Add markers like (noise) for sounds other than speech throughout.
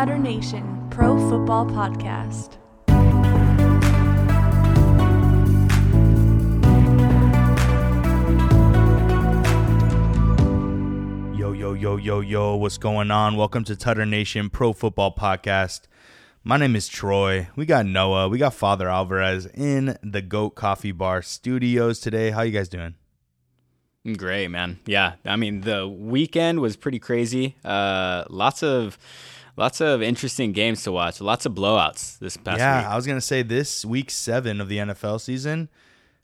Tutter Nation Pro Football Podcast. Yo, yo, yo, yo, yo, what's going on? Welcome to Tutter Nation Pro Football Podcast. My name is Troy. We got Noah. We got Father Alvarez in the Goat Coffee Bar studios today. How you guys doing? Great, man. Yeah, I mean the weekend was pretty crazy. Uh, lots of lots of interesting games to watch. Lots of blowouts this past yeah, week. I was gonna say this week seven of the NFL season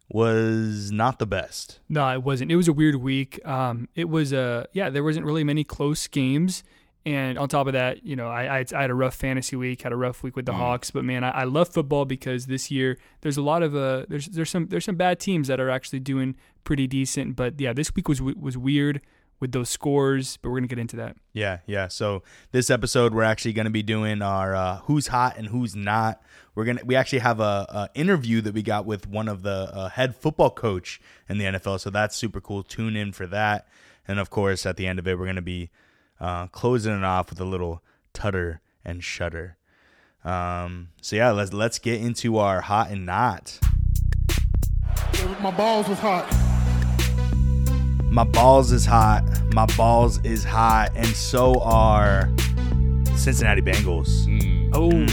was not the best. No, it wasn't. It was a weird week. Um, it was a yeah. There wasn't really many close games, and on top of that, you know, I I, I had a rough fantasy week, had a rough week with the Hawks. But man, I, I love football because this year there's a lot of uh there's there's some there's some bad teams that are actually doing pretty decent. But yeah, this week was was weird with those scores. But we're gonna get into that. Yeah, yeah. So this episode, we're actually going to be doing our uh, who's hot and who's not. We're gonna we actually have a, a interview that we got with one of the uh, head football coach in the NFL. So that's super cool. Tune in for that. And of course, at the end of it, we're gonna be uh, closing it off with a little tutter and shudder. Um, so yeah, let's let's get into our hot and not. My balls was hot. My balls is hot. My balls is hot, and so are Cincinnati Bengals. Oh,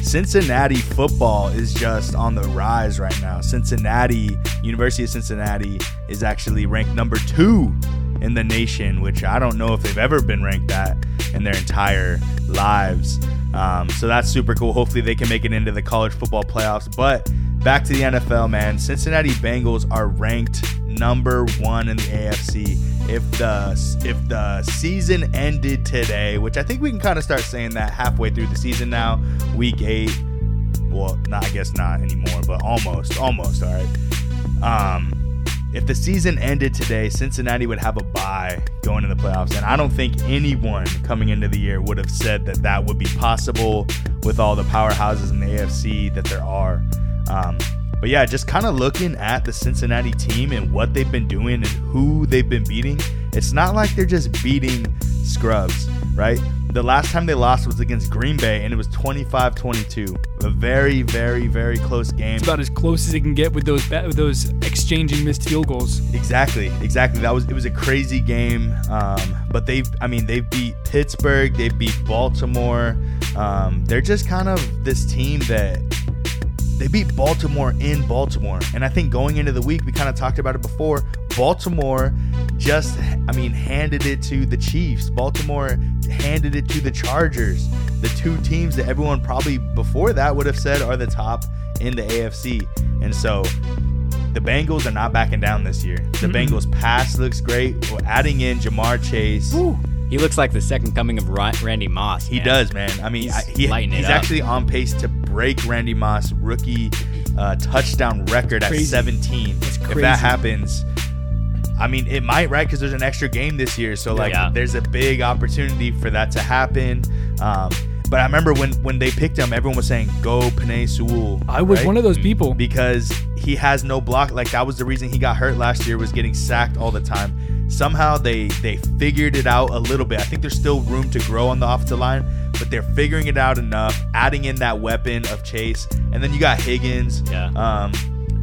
Cincinnati football is just on the rise right now. Cincinnati, University of Cincinnati, is actually ranked number two in the nation, which I don't know if they've ever been ranked that in their entire lives. Um, so that's super cool. Hopefully, they can make it into the college football playoffs. But back to the NFL, man. Cincinnati Bengals are ranked number one in the AFC. If the if the season ended today, which I think we can kind of start saying that halfway through the season now, week eight. Well, not I guess not anymore, but almost, almost. All right. Um, if the season ended today, Cincinnati would have a bye going in the playoffs, and I don't think anyone coming into the year would have said that that would be possible with all the powerhouses in the AFC that there are. Um, but yeah, just kind of looking at the Cincinnati team and what they've been doing and who they've been beating, it's not like they're just beating scrubs, right? The last time they lost was against Green Bay, and it was 25 22. A very, very, very close game. it's about as close as it can get with those with those exchanging missed field goals. Exactly, exactly. That was it was a crazy game. Um, but they've, I mean, they've beat Pittsburgh, they beat Baltimore. Um, they're just kind of this team that they beat Baltimore in Baltimore. And I think going into the week, we kind of talked about it before. Baltimore just, I mean, handed it to the Chiefs. Baltimore handed it to the Chargers, the two teams that everyone probably before that would have said are the top in the AFC. And so the Bengals are not backing down this year. The Bengals pass looks great. We're adding in Ja'Marr Chase. He looks like the second coming of Randy Moss. He does, man. I mean, He's I, he, he's actually on pace to break Randy Moss rookie uh, touchdown record at Crazy. 17. That's If that happens, I mean, it might, right? Because there's an extra game this year, so like, Yeah. there's a big opportunity for that to happen. Um, but I remember when when they picked him, everyone was saying, "Go Penei Sewell." I was right? one of those people. because he has no block. Like that was the reason he got hurt last year was getting sacked all the time. Somehow they they figured it out a little bit. I think there's still room to grow on the offensive line, but they're figuring it out enough. Adding in that weapon of Chase, and then you got Higgins. Yeah. Um,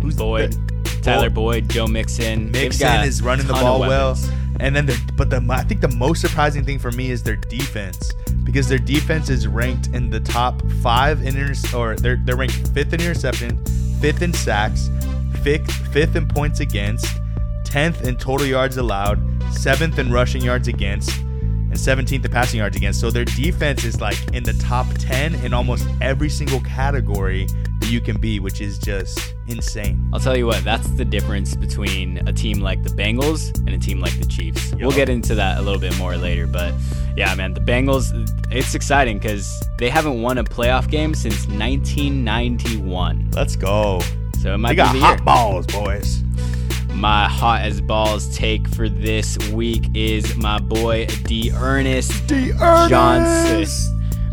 who's Boyd, the- Tyler Boyd- Joe Mixon. Mixon is running the ball well, and then, the, but the I think the most surprising thing for me is their defense because their defense is ranked in the top five in inter- or they're they're ranked fifth in interception, fifth in sacks, fifth fifth in points against, tenth in total yards allowed, seventh in rushing yards against, and 17th in passing yards against. So their defense is like in the top 10 in almost every single category that you can be, which is just insane. I'll tell you what, that's the difference between a team like the Bengals and a team like the Chiefs. We'll get into that a little bit more later, but yeah, man, the Bengals, it's exciting because they haven't won a playoff game since 1991. Let's go. So it might They got be the hot year. balls, boys. My hot as balls take for this week is my boy D'Ernest D. Johnson.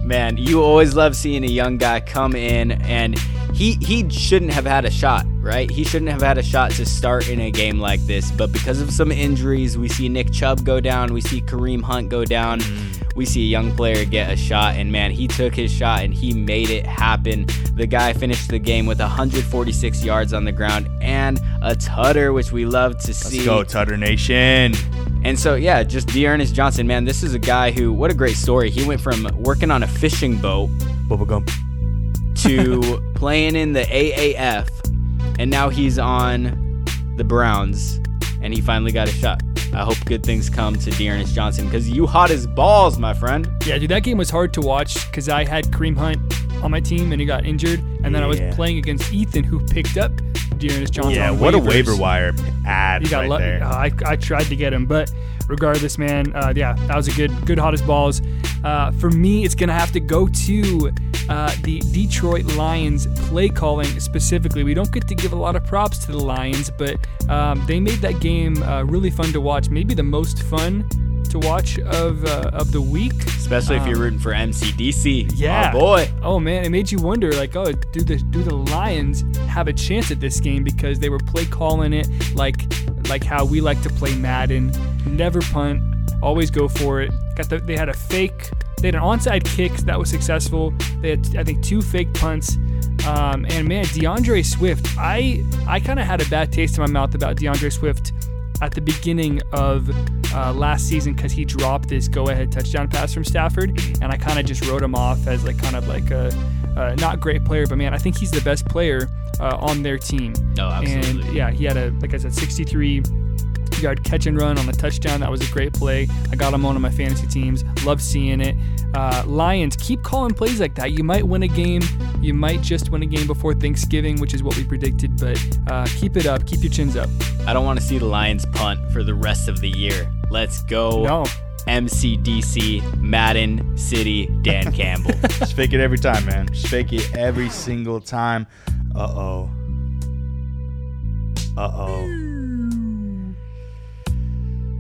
Man, you always love seeing a young guy come in and he he shouldn't have had a shot, right? He shouldn't have had a shot to start in a game like this. But because of some injuries, we see Nick Chubb go down, we see Kareem Hunt go down, mm. We see a young player get a shot, and man, he took his shot and he made it happen. The guy finished the game with 146 yards on the ground and a tutter, which we love to see. Let's go, Tutter Nation. And so, yeah, just D'Ernest Johnson, man, this is a guy who, what a great story. He went from working on a fishing boat Bubblegum. to (laughs) playing in the AAF, and now he's on the Browns, and he finally got a shot. I hope good things come to D'Ernest Johnson because you hot as balls, my friend. Yeah, dude, that game was hard to watch because I had Kareem Hunt on my team and he got injured, and then I was playing against Ethan who picked up D'Ernest Johnson. Yeah, what a waiver wire ad You got right there. Uh, I, I tried to get him, but regardless, man, uh, yeah, that was a good, good hottest balls. Uh, for me, it's gonna have to go to uh, the Detroit Lions play calling specifically. We don't get to give a lot of props to the Lions, but um, they made that game uh, really fun to watch. Maybe the most fun to watch of uh, of the week. Especially if you're rooting for MCDC. Yeah. Oh, boy. Oh man, it made you wonder, like, oh, do the do the Lions have a chance at this game because they were play calling it like like how we like to play Madden, never punt, always go for it. Got the, they had a fake, they had an onside kick that was successful. They had I think two fake punts. Um, and man, DeAndre Swift, I I kind of had a bad taste in my mouth about DeAndre Swift at the beginning of uh, last season because he dropped this go-ahead touchdown pass from Stafford, and I kind of just wrote him off as like kind of like a uh, not great player, but man, I think he's the best player uh, on their team. Oh, absolutely. And yeah, he had a like I said, 63 yard catch and run on the touchdown. That was a great play. I got him on one of my fantasy teams. Love seeing it. Uh, Lions keep calling plays like that. You might win a game. You might just win a game before Thanksgiving, which is what we predicted. But uh, keep it up. Keep your chins up. I don't want to see the Lions punt for the rest of the year. Let's go. No. MCDC, Madden City, Dan (laughs) Campbell. Just fake it every time, man. Just fake it every single time. Uh oh. Uh oh.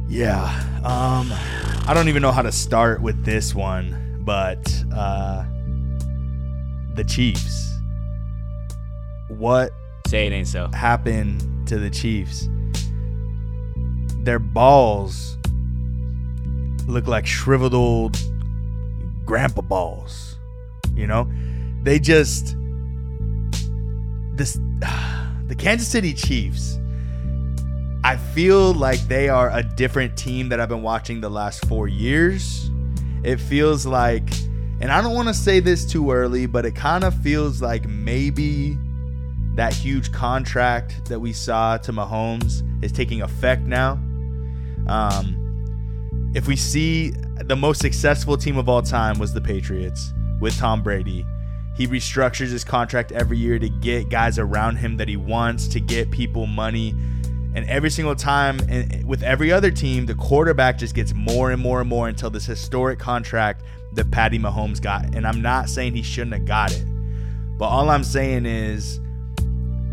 Yeah. Um, I don't even know how to start with this one, but uh, the Chiefs. What Say it ain't so. happened to the Chiefs? Their balls look like shriveled old grandpa balls. You know, they just this (sighs) the Kansas City Chiefs. I feel like they are a different team that I've been watching the last four years. It feels like, and I don't want to say this too early, but it kind of feels like maybe that huge contract that we saw to Mahomes is taking effect now. Um, if we see the most successful team of all time was the Patriots with Tom Brady. He restructures his contract every year to get guys around him that he wants, to get people money. And every single time, and with every other team, the quarterback just gets more and more and more until this historic contract that Patty Mahomes got. And I'm not saying he shouldn't have got it, but all I'm saying is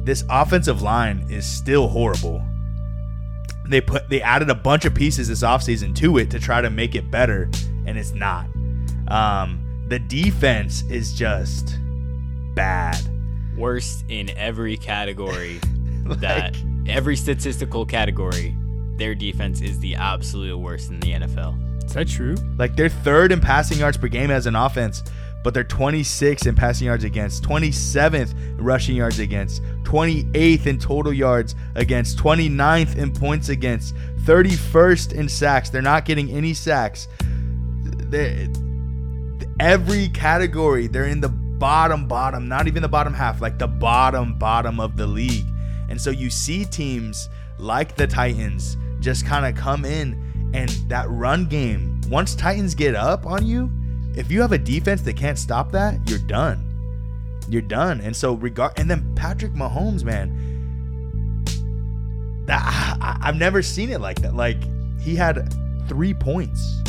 this offensive line is still horrible. They put they added a bunch of pieces this offseason to it to try to make it better, and it's not. Um, the defense is just bad. Worst in every category. (laughs) that every statistical category, their defense is the absolute worst in the NFL. Is that true? Like they're third in passing yards per game as an offense, but they're 26th in passing yards against, 27th in rushing yards against, 28th in total yards against, 29th in points against, 31st in sacks. They're not getting any sacks. They every category they're in the bottom bottom, not even the bottom half, like the bottom bottom of the league. And so you see teams like the Titans just kind of come in and that run game, once Titans get up on you, if you have a defense that can't stop that, you're done. You're done. And so regard and then Patrick Mahomes, man, that I, I've never seen it like that. Like he had 3 points.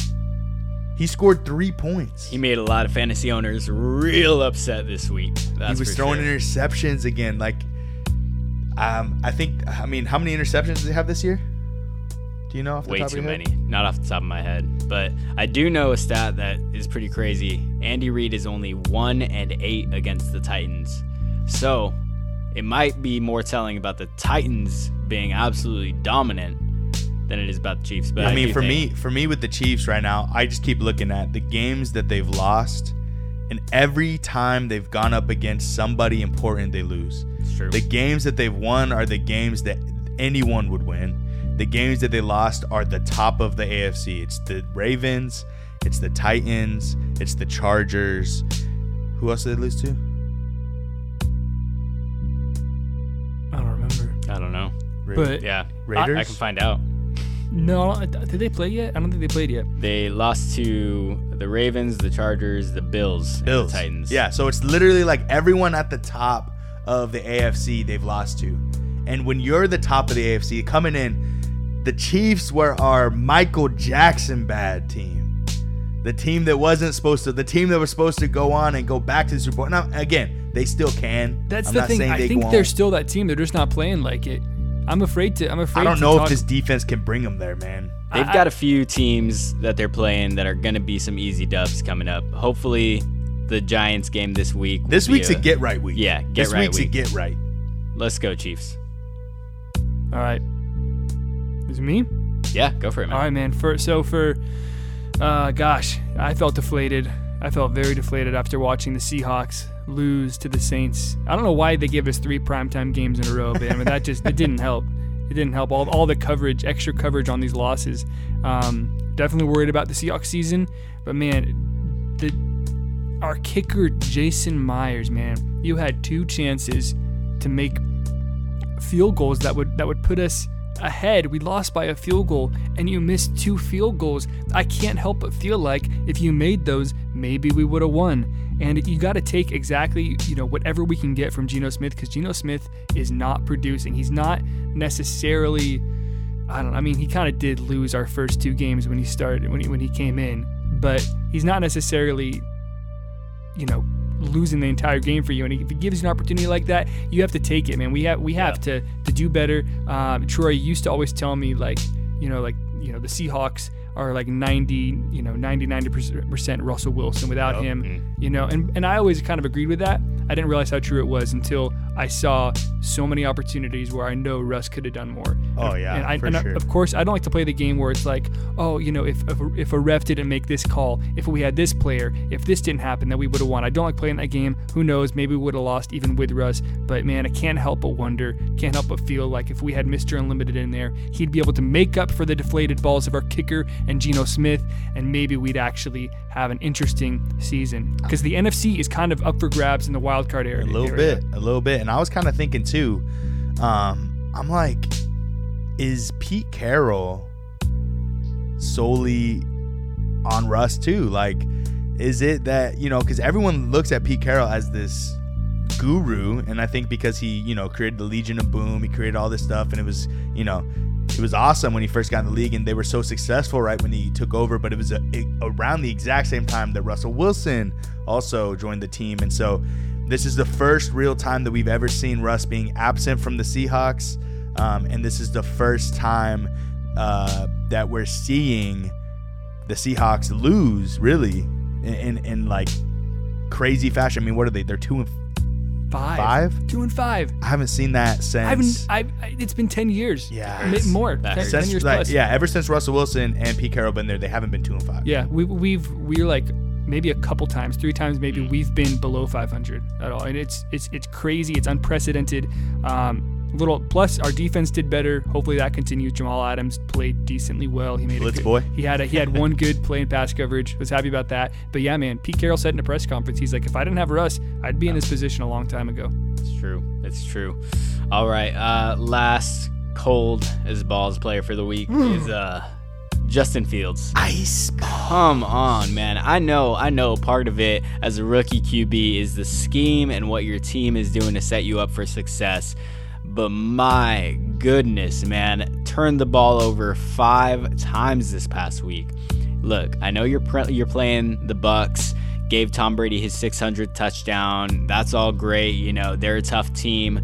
He scored 3 points. He made a lot of fantasy owners real upset this week. That's he was throwing sure. interceptions again. Like, um, I think. I mean, how many interceptions did they have this year? Do you know? Off the Way top too of your head? many. Not off the top of my head. But I do know a stat that is pretty crazy. Andy Reid is only one and eight against the Titans. So it might be more telling about the Titans being absolutely dominant than it is about the Chiefs. But I, I mean, for think- me, for me with the Chiefs right now, I just keep looking at the games that they've lost, and every time they've gone up against somebody important, they lose. it's true. The games that they've won are the games that anyone would win. The games that they lost are the top of the AFC. It's the Ravens, it's the Titans, it's the Chargers. Who else did they lose to? I don't remember. I don't know. Ra- But Yeah, Raiders. I can find out. No, uh, did they play yet? I don't think they played yet. They lost to the Ravens, the Chargers, the Bills, Bills. and the Titans. Yeah, so it's literally like everyone at the top of the AFC they've lost to. And when you're the top of the AFC coming in, the Chiefs were our Michael Jackson bad team. The team that wasn't supposed to, the team that was supposed to go on and go back to the Super Bowl. Now, again, they still can. That's I'm the not thing. saying I they think won't. they're still that team. They're just not playing like it. I'm afraid to. I'm afraid. I don't to know talk- if this defense can bring them there, man. They've I- got a few teams that they're playing that are going to be some easy dubs coming up. Hopefully, the Giants game this week. will This be week's a get right week. Yeah, get right week. this right week's week. a get right. Let's go, Chiefs. All right. Is it me? Yeah, go for it, man. All right, man. For so for, uh, gosh, I felt deflated. I felt very deflated after watching the Seahawks lose to the Saints. I don't know why they gave us three primetime games in a row, but I mean that just it didn't help. It didn't help. All, all the coverage, extra coverage on these losses. Um, definitely worried about the Seahawks season, but man, the our kicker Jason Myers, man, you had two chances to make field goals that would that would put us ahead. We lost by a field goal and you missed two field goals. I can't help but feel like if you made those, maybe we would have won. And you got to take exactly, you know, whatever we can get from Geno Smith cuz Geno Smith is not producing. He's not necessarily I don't know. I mean, he kind of did lose our first two games when he started when he, when he came in, but he's not necessarily you know losing the entire game for you. And if he gives you an opportunity like that, you have to take it, man. We have we have to to do better. Um, Troy used to always tell me like you know like you know the Seahawks are like 90 you know 90 90 percent Russell Wilson without him you know and and I always kind of agreed with that I didn't realize how true it was until I saw so many opportunities where I know Russ could have done more Oh, yeah, and, I, for and I- sure. of course I don't like to play the game where it's like oh you know if if a, if a ref didn't make this call if we had this player if this didn't happen then we would have won I don't like playing that game who knows maybe we would have lost even with Russ but man I can't help but wonder can't help but feel like if we had Mr. Unlimited in there he'd be able to make up for the deflated balls of our kicker and Geno Smith and maybe we'd actually have an interesting season because the NFC is kind of up for grabs in the wild card area A little area. bit, a little bit. And I was kind of thinking too. Um, I'm like, is Pete Carroll solely on Russ too? Like, is it that you know? Because everyone looks at Pete Carroll as this guru, and I think because he you know created the Legion of Boom, he created all this stuff, and it was you know. It was awesome when he first got in the league, and they were so successful right when he took over. But it was a, it- around the exact same time that Russell Wilson also joined the team, and so this is the first real time that we've ever seen Russ being absent from the Seahawks, um, and this is the first time uh, that we're seeing the Seahawks lose really in, in, in like crazy fashion. I mean, what are they? They're two and five. Five? two and five I haven't seen that since. I haven't I, I it's been 10 years Yeah. Ma- more 10, hurts. 10 since, years like, plus yeah, ever since Russell Wilson and Pete Carroll been there, they haven't been two and five. Yeah, we, we've we're like maybe a couple times, three times maybe we've been below 500 at all, and it's it's it's crazy. It's unprecedented. Um, little plus our defense did better. Hopefully that continues. Jamal Adams played decently well. He made Blitz a good, boy. He had a, he had one (laughs) good play in pass coverage. Was happy about that. But yeah, man, Pete Carroll said in a press conference, he's like, if I didn't have Russ, I'd be in this position a long time ago. It's true. It's true. All right. Uh, last cold as balls player for the week is uh, Justin Fields. Ice. Come on, man. I know, I know part of it as a rookie QB is the scheme and what your team is doing to set you up for success. But my goodness, man, turned the ball over five times this past week. Look, I know you're pre- you're playing the Bucs. Gave Tom Brady his 600th touchdown. That's all great. You know they're a tough team,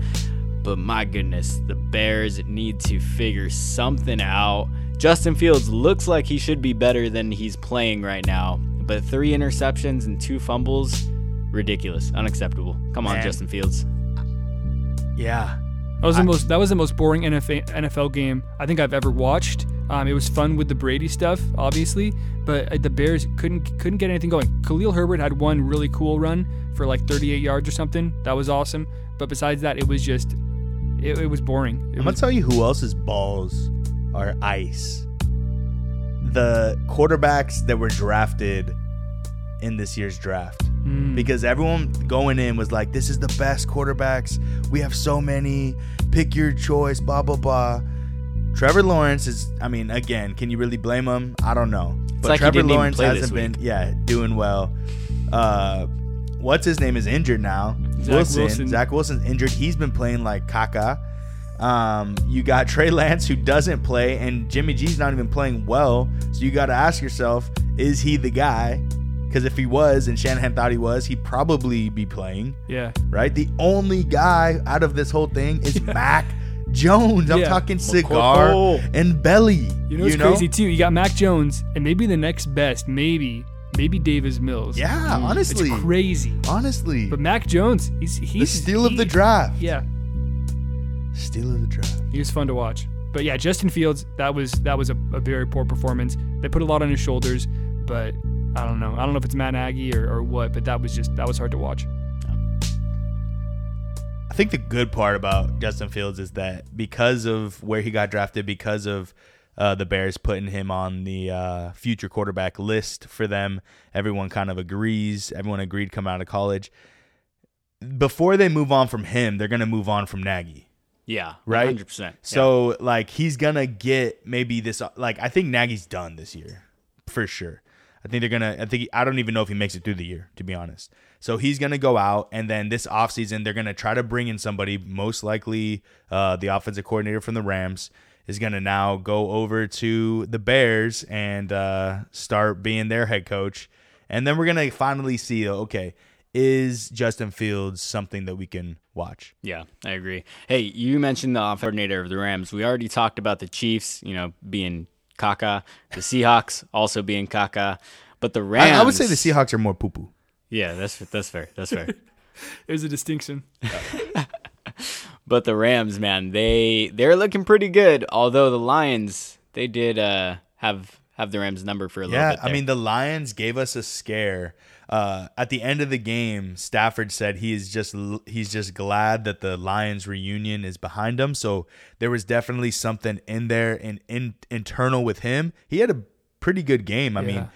but my goodness, the Bears need to figure something out. Justin Fields looks like he should be better than he's playing right now, but three interceptions and two fumbles, ridiculous, unacceptable. Come on, Man. Justin Fields. Yeah. That was the I- most. That was the most boring NFL, NFL game I think I've ever watched. Um, it was fun with the Brady stuff, obviously, but uh, the Bears couldn't couldn't get anything going. Khalil Herbert had one really cool run for like 38 yards or something. That was awesome. But besides that, it was just it, it was boring. It I'm gonna tell you who else's balls are ice. The quarterbacks that were drafted in this year's draft. Mm. Because everyone going in was like, this is the best quarterbacks. We have so many. Pick your choice, blah, blah, blah. Trevor Lawrence is, I mean, again, can you really blame him? I don't know. But like Trevor Lawrence hasn't been, yeah, doing well. Uh, what's his name is injured now. Zach Wilson. Wilson. Zach Wilson's injured. He's been playing like caca. Um, you got (laughs) Trey Lance who doesn't play, and Jimmy G's not even playing well. So you got to ask yourself, is he the guy? Because if he was, and Shanahan thought he was, he'd probably be playing, yeah. right? The only guy out of this whole thing is (laughs) Mac Jones. I'm Yeah. talking cigar and belly. You know what's crazy too? You got Mac Jones, and maybe the next best, maybe maybe Davis Mills. Yeah, honestly, it's crazy. honestly, But Mac Jones, he's he's the steal of the draft. Yeah, Steal of the draft. he was fun to watch. But yeah, Justin Fields, that was that was a, a very poor performance. They put a lot on his shoulders, but I don't know. I don't know if it's Matt Nagy or, or what, but that was just that was hard to watch. I think the good part about Justin Fields is that because of where he got drafted, because of uh, the Bears putting him on the uh, future quarterback list for them, everyone kind of agrees. Everyone agreed come out of college. Before they move on from him, they're going to move on from Nagy. Yeah, Right? 100%. So like he's gonna get maybe this like I think Nagy's done this year for sure. I think they're gonna I think I don't even know if he makes it through the year to be honest. So he's gonna go out and then this offseason they're gonna try to bring in somebody most likely uh, the offensive coordinator from the Rams is gonna now go over to the Bears and uh, start being their head coach. And then we're gonna finally see okay is Justin Fields something that we can watch? Yeah, I agree. Hey, you mentioned the offensive coordinator of the Rams. We already talked about the Chiefs, you know, being caca, the Seahawks also being caca, but the Rams. I, I would say the Seahawks are more poo poo. Yeah, that's that's fair. That's fair. (laughs) There's a distinction. (laughs) but the Rams, man, they they're looking pretty good. Although the Lions, they did uh, have have the Rams number for a little bit. Yeah, bit. I mean the Lions gave us a scare. Uh, at the end of the game, Stafford said he is just he's just glad that the Lions reunion is behind him. So there was definitely something in there and in, internal with him. He had a pretty good game. I Yeah. mean,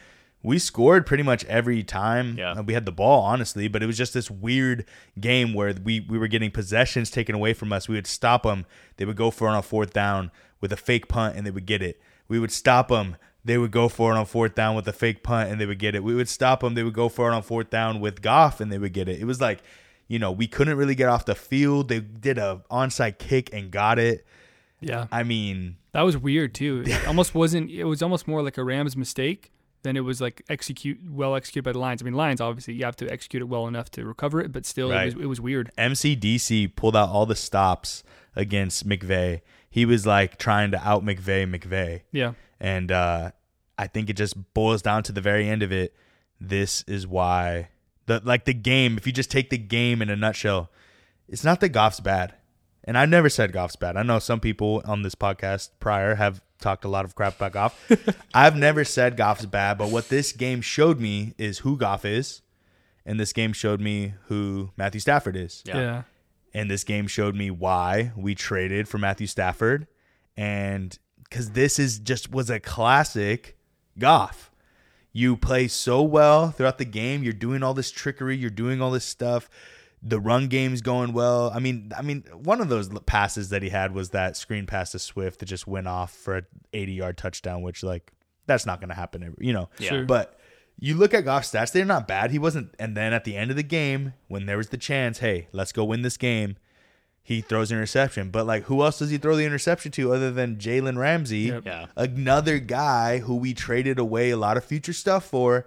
we scored pretty much every time Yeah. uh, we had the ball, honestly. But it was just this weird game where we we were getting possessions taken away from us. We would stop them. They would go for on a fourth down with a fake punt, and they would get it. We would stop them. They would go for it on fourth down with a fake punt, and they would get it. We would stop them. They would go for it on fourth down with Goff, and they would get it. It was like, you know, we couldn't really get off the field. They did a onside kick and got it. Yeah, I mean, that was weird too. (laughs) It almost wasn't. It was almost more like a Rams mistake than it was like execute well executed by the Lions. I mean, Lions obviously you have to execute it well enough to recover it, but still, Right. it was it was weird. MCDC pulled out all the stops against McVay. He was like trying to out McVay, McVay. Yeah, And uh, I think it just boils down to the very end of it. This is why the like the game. If you just take the game in a nutshell, it's not that Goff's bad, and I've never said Goff's bad. I know some people on this podcast prior have talked a lot of crap about Goff. (laughs) I've never said Goff's bad, but what this game showed me is who Goff is, and this game showed me who Matthew Stafford is. Yeah. yeah. And this game showed me why we traded for Matthew Stafford. And because this is just was a classic Goff. You play so well throughout the game. You're doing all this trickery. You're doing all this stuff. The run game's going well. I mean, I mean, one of those passes that he had was that screen pass to Swift that just went off for an 80 yard touchdown, which like that's not going to happen. Every, you know, Yeah. Sure. but you look at Goff's stats; they're not bad. He wasn't. And then at the end of the game, when there was the chance, hey, let's go win this game, he throws an interception. But like, who else does he throw the interception to other than Jalen Ramsey? Yep. Yeah. Another guy who we traded away a lot of future stuff for.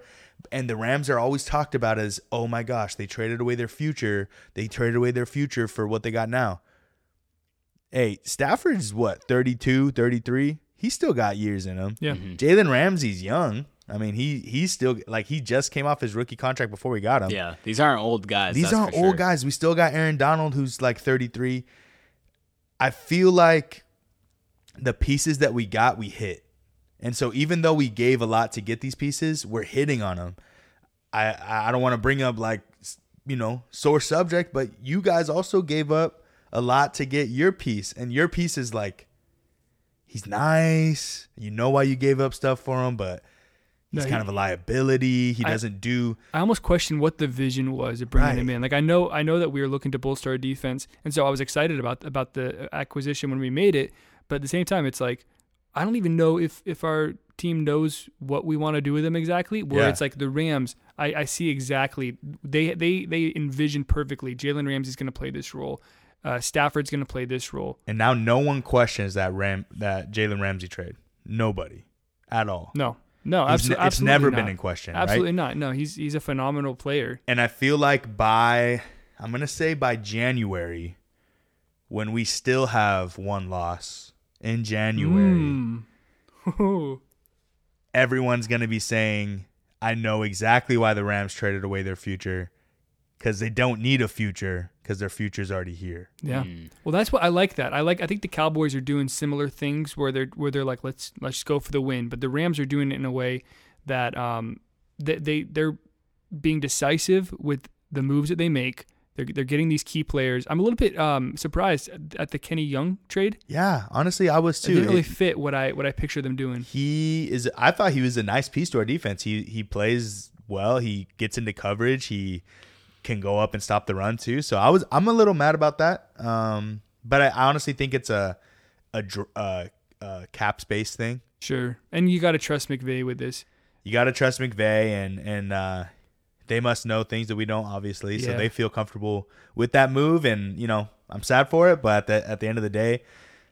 And the Rams are always talked about as, oh my gosh, they traded away their future. They traded away their future for what they got now. Hey, Stafford's what, 32, 33? He's still got years in him. Yeah. Mm-hmm. Jalen Ramsey's young. I mean, he he's still like he just came off his rookie contract before we got him. Yeah, these aren't old guys. These aren't old sure. guys. We still got Aaron Donald, who's like 33. I feel like the pieces that we got, we hit. And so even though we gave a lot to get these pieces, we're hitting on them. I I don't want to bring up like you know sore subject, but you guys also gave up a lot to get your piece, and your piece is like he's nice. You know why you gave up stuff for him, but he's No, he- kind of a liability. He I- doesn't do I almost question what the vision was of bringing Right. him in. Like I know, I know that we were looking to bolster our defense, and so I was excited about about the acquisition when we made it. But at the same time, it's like I don't even know if if our team knows what we want to do with them exactly. Where Yeah. it's like the Rams, I, I see exactly they they they envision perfectly. Jalen Ramsey's going to play this role. Uh, Stafford's going to play this role. And now no one questions that Ram that Jalen Ramsey trade. Nobody at all. No, no, absolutely. it's never been in question, Absolutely right? not. No, he's he's a phenomenal player. And I feel like by I'm gonna say by January, when we still have one loss in January, Mm. (laughs) everyone's gonna be saying, "I know exactly why the Rams traded away their future, because they don't need a future, because their future's already here." Yeah. Well, that's what I like. That I like. I think the Cowboys are doing similar things where they're where they're like, let's let's go for the win. But the Rams are doing it in a way that um they, they they're being decisive with the moves that they make. They're they're getting these key players. I'm a little bit um surprised at- at the Kenny Young trade. Yeah, honestly, I was It too. didn't really It- fit what I what I picture them doing. he is I thought he was a nice piece to our defense. He he plays well. He gets into coverage. He can go up and stop the run too. So I was I'm a little mad about that. Um, but I, honestly think it's a a uh, uh, cap space thing. Sure. And you got to trust McVay with this. You got to trust McVay and and uh, they must know things that we don't obviously. So they feel comfortable with that move. And you know I'm sad for it, but at the at the end of the day.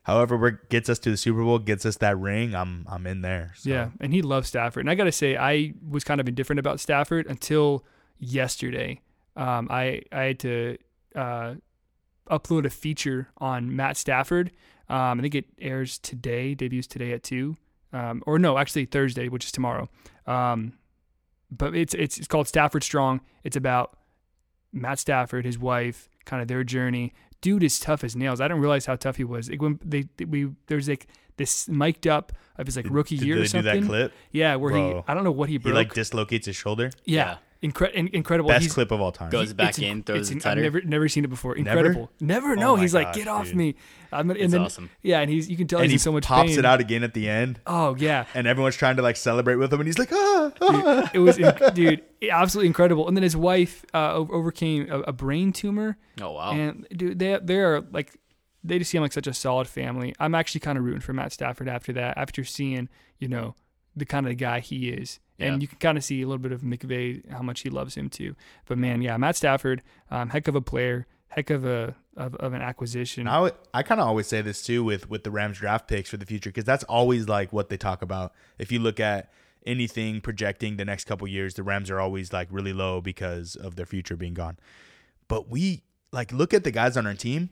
However, gets us to the Super Bowl, gets us that ring. I'm I'm in there. So. Yeah, and he loves Stafford. And I got to say, I was kind of indifferent about Stafford until yesterday. Um, I I had to uh, upload a feature on Matt Stafford. Um, I think it airs today, debuts today at two, um, or no, actually Thursday, which is tomorrow. Um, but it's it's it's called Stafford Strong. It's about Matt Stafford, his wife, kind of their journey. Dude is tough as nails. I didn't realize how tough he was. Like when they we there's like this mic'd up of his like rookie Did year they or do something. that clip? Yeah, where Bro. he I don't know what he broke. He like dislocates his shoulder. yeah, Incre- in- incredible. Best He's- clip of all time. Goes back it's in, throws it's the in- tutter. I've never never seen it before. Incredible. Never. Oh No, my he's like, get off dude. me. I'm, and It's then, awesome. Yeah, and he's you can tell and he's he in so much pops pain. it out again at the end, Oh yeah, and everyone's trying to like celebrate with him, and he's like, ah, ah. it was in- dude, absolutely incredible. And then his wife uh, overcame a, a brain tumor. Oh wow. And dude, they they are like they just seem like such a solid family. I'm actually kind of rooting for Matt Stafford after that. After seeing you know the kind of guy he is, Yeah. and you can kind of see a little bit of McVay how much he loves him too. But man, yeah, Matt Stafford, um, heck of a player, heck of a of, of an acquisition. And I, would- I kind of always say this too with with the Rams draft picks for the future because that's always like what they talk about. If you look at anything projecting the next couple years, the Rams are always like really low because of their future being gone. But we like look at the guys on our team.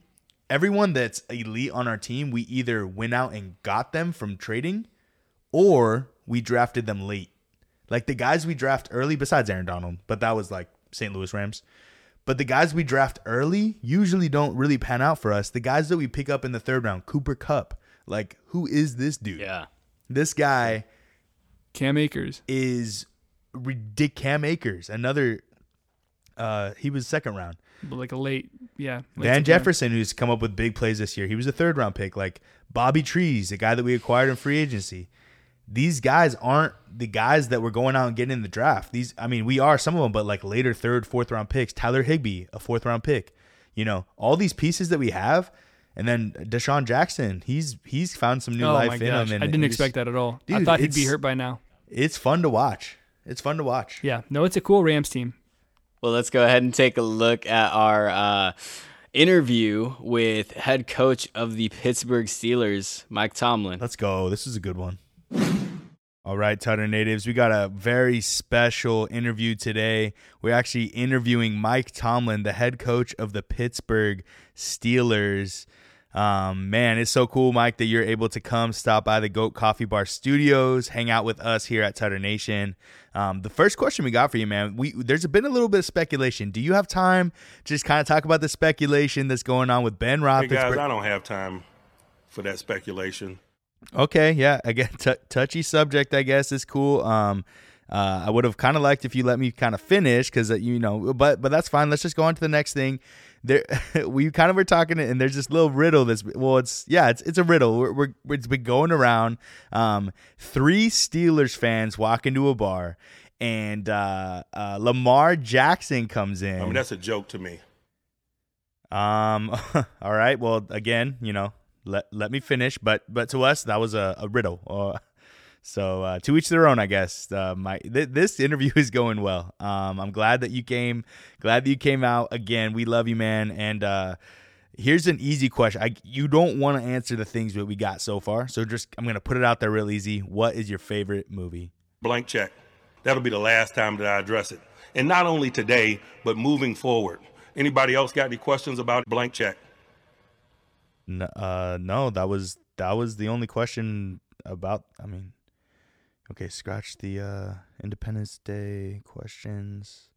Everyone that's elite on our team, we either went out and got them from trading, or we drafted them late. Like the guys we draft early, besides Aaron Donald, but that was like St. Louis Rams. But the guys we draft early usually don't really pan out for us. The guys that we pick up in the third round, Cooper Kupp, like who is this dude? yeah. This guy Cam Akers. is ridiculous. Cam Akers, another. Uh, he was second round. But like a late, yeah. late Van September. Jefferson, who's come up with big plays this year, he was a third round pick. Like Bobby Trees, a guy that we acquired in free agency. These guys aren't the guys that we're going out and getting in the draft. These, I mean, we are some of them, but like later third, fourth round picks. Tyler Higbee, a fourth round pick. You know, all these pieces that we have, and then DeSean Jackson, he's he's found some new Oh life my in gosh, him. And I didn't expect that at all. I thought he'd be hurt by now. It's fun to watch. It's fun to watch. Yeah, no, it's a cool Rams team. Well, let's go ahead and take a look at our uh, interview with head coach of the Pittsburgh Steelers, Mike Tomlin. Let's go. This is a good one. All right, Tutter Natives, we got a very special interview today. We're actually interviewing Mike Tomlin, the head coach of the Pittsburgh Steelers. Um, man, it's so cool, Mike, that you're able to come stop by the Goat Coffee Bar Studios, hang out with us here at Tutter Nation. Um, the first question we got for you, man, we there's been a little bit of speculation. Do you have time to just kind of talk about the speculation that's going on with Ben Hey Roethlisberger? guys, I don't have time for that speculation. Okay, yeah. Again, t- touchy subject, I guess is cool. Um, uh, I would have kind of liked if you let me kind of finish because you know, but but that's fine. Let's just go on to the next thing. There, (laughs) we kind of were talking, and there's this little riddle that's well, it's yeah, it's it's a riddle. We're, we're it's been going around. Um, three Steelers fans walk into a bar, and uh, uh, Lamar Jackson comes in. I mean, that's a joke to me. Um. (laughs) all right. Well, again, you know, let let me finish. But but to us, that was a, a riddle. Uh, so uh, to each their own, I guess. Uh, my th- this interview (laughs) is going well. Um, I'm glad that you came. Glad that you came out again. We love you, man. And uh, here's an easy question. I you don't want to answer the things that we got so far. So just I'm gonna put it out there real easy. What is your favorite movie? Blank check. That'll be the last time that I address it. And not only today, but moving forward. Anybody else got any questions about blank check? N- uh, no, that was that was the only question about. I mean, okay, scratch the uh, Independence Day questions.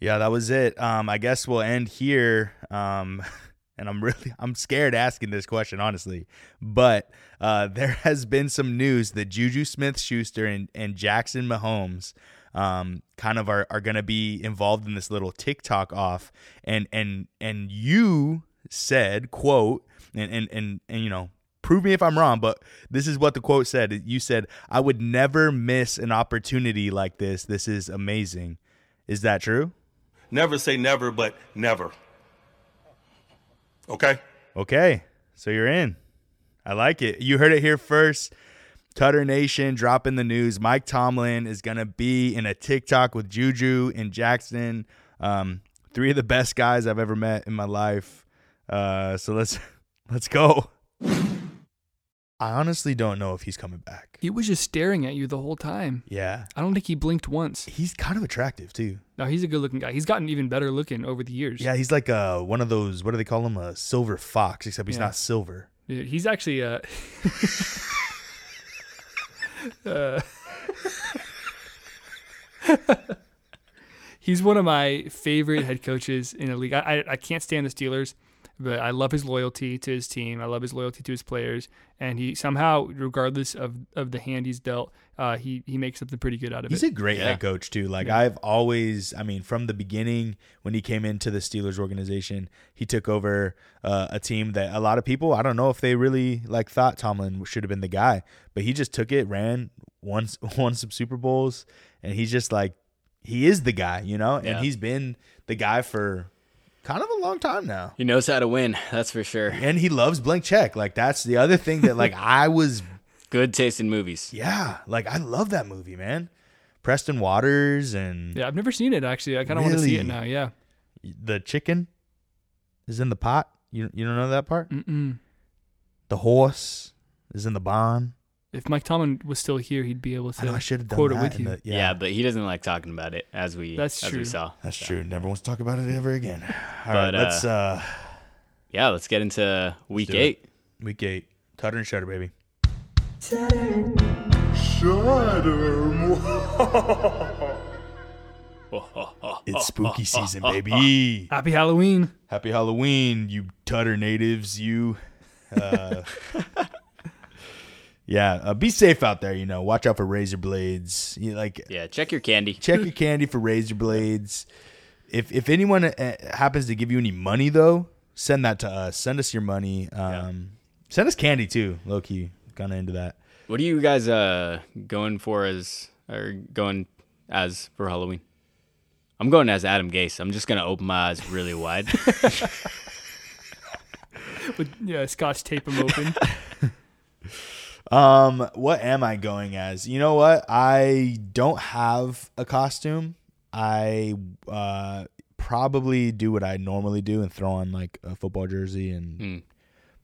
Yeah, that was it. Um, I guess we'll end here. Um, (laughs) and I'm really I'm scared asking this question honestly, but uh, (laughs) there has been some news that Juju Smith-Schuster and and Jackson Mahomes. Um, kind of are, are gonna be involved in this little TikTok off, and and and you said quote and and and, and you know prove me if I'm wrong, but this is what the quote said. You said, I would never miss an opportunity like this. This is amazing. Is that true? Never say never, but never. Okay? Okay. So you're in. I like it. You heard it here first. Tutter Nation dropping the news. Mike Tomlin is going to be in a TikTok with Juju and Jackson. Um, three of the best guys I've ever met in my life. Uh, so let's (laughs) let's go. I honestly don't know if he's coming back. He was just staring at you the whole time. Yeah. I don't think he blinked once. He's kind of attractive too. No, he's a good looking guy. He's gotten even better looking over the years. Yeah, he's like uh one of those what do they call him? A silver fox, except he's Yeah. not silver. Dude, he's actually uh, (laughs) uh (laughs) he's one of my favorite head coaches in the league. I, I I can't stand the Steelers, but I love his loyalty to his team. I love his loyalty to his players, and he somehow, regardless of, of the hand he's dealt, uh, he he makes something pretty good out of He's it. He's a great Yeah. head coach too. Like I've always, I mean, from the beginning when he came into the Steelers organization, he took over uh, a team that a lot of people, I don't know if they really like thought Tomlin should have been the guy, but he just took it, ran, won, (laughs) won some Super Bowls, and he's just like, he is the guy, you know, and he's been the guy for kind of a long time now. He knows how to win, that's for sure. And he loves blank check. Like that's the other thing that like (laughs) I was Good taste in movies. Yeah, like I love that movie, man. Preston Waters and yeah, I've never seen it actually. I kind of want to see it now. Yeah. the chicken is in the pot. You you don't know that part? Mm-mm. The horse is in the barn. If Mike Tomlin was still here, he'd be able to I know I to should have done quote it that. with in you. the- Yeah. yeah, but he doesn't like talking about it as we That's as true. we saw. that's true. Never wants to talk about it ever again. All But, right, let's uh Yeah, let's get into week do it. eight. week eight. Tutter and Shutter, baby. It's spooky (laughs) season, baby. (laughs) Happy Halloween. Happy Halloween, you Tutter natives. You, uh, (laughs) yeah, uh, be safe out there. You know, watch out for razor blades. You like Yeah, check your candy. (laughs) check your candy for razor blades. If if anyone uh, happens to give you any money though, send that to us. Send us your money. Um, Send us candy too. Low key, kind of into that. What are you guys uh going for as or going as for Halloween? I'm going as Adam Gase. I'm just gonna open my eyes really wide. (laughs) With, yeah, Scotch tape them open. (laughs) Um, what am I going as? You know what? I don't have a costume. I uh probably do what I normally do and throw on like a football jersey and Mm.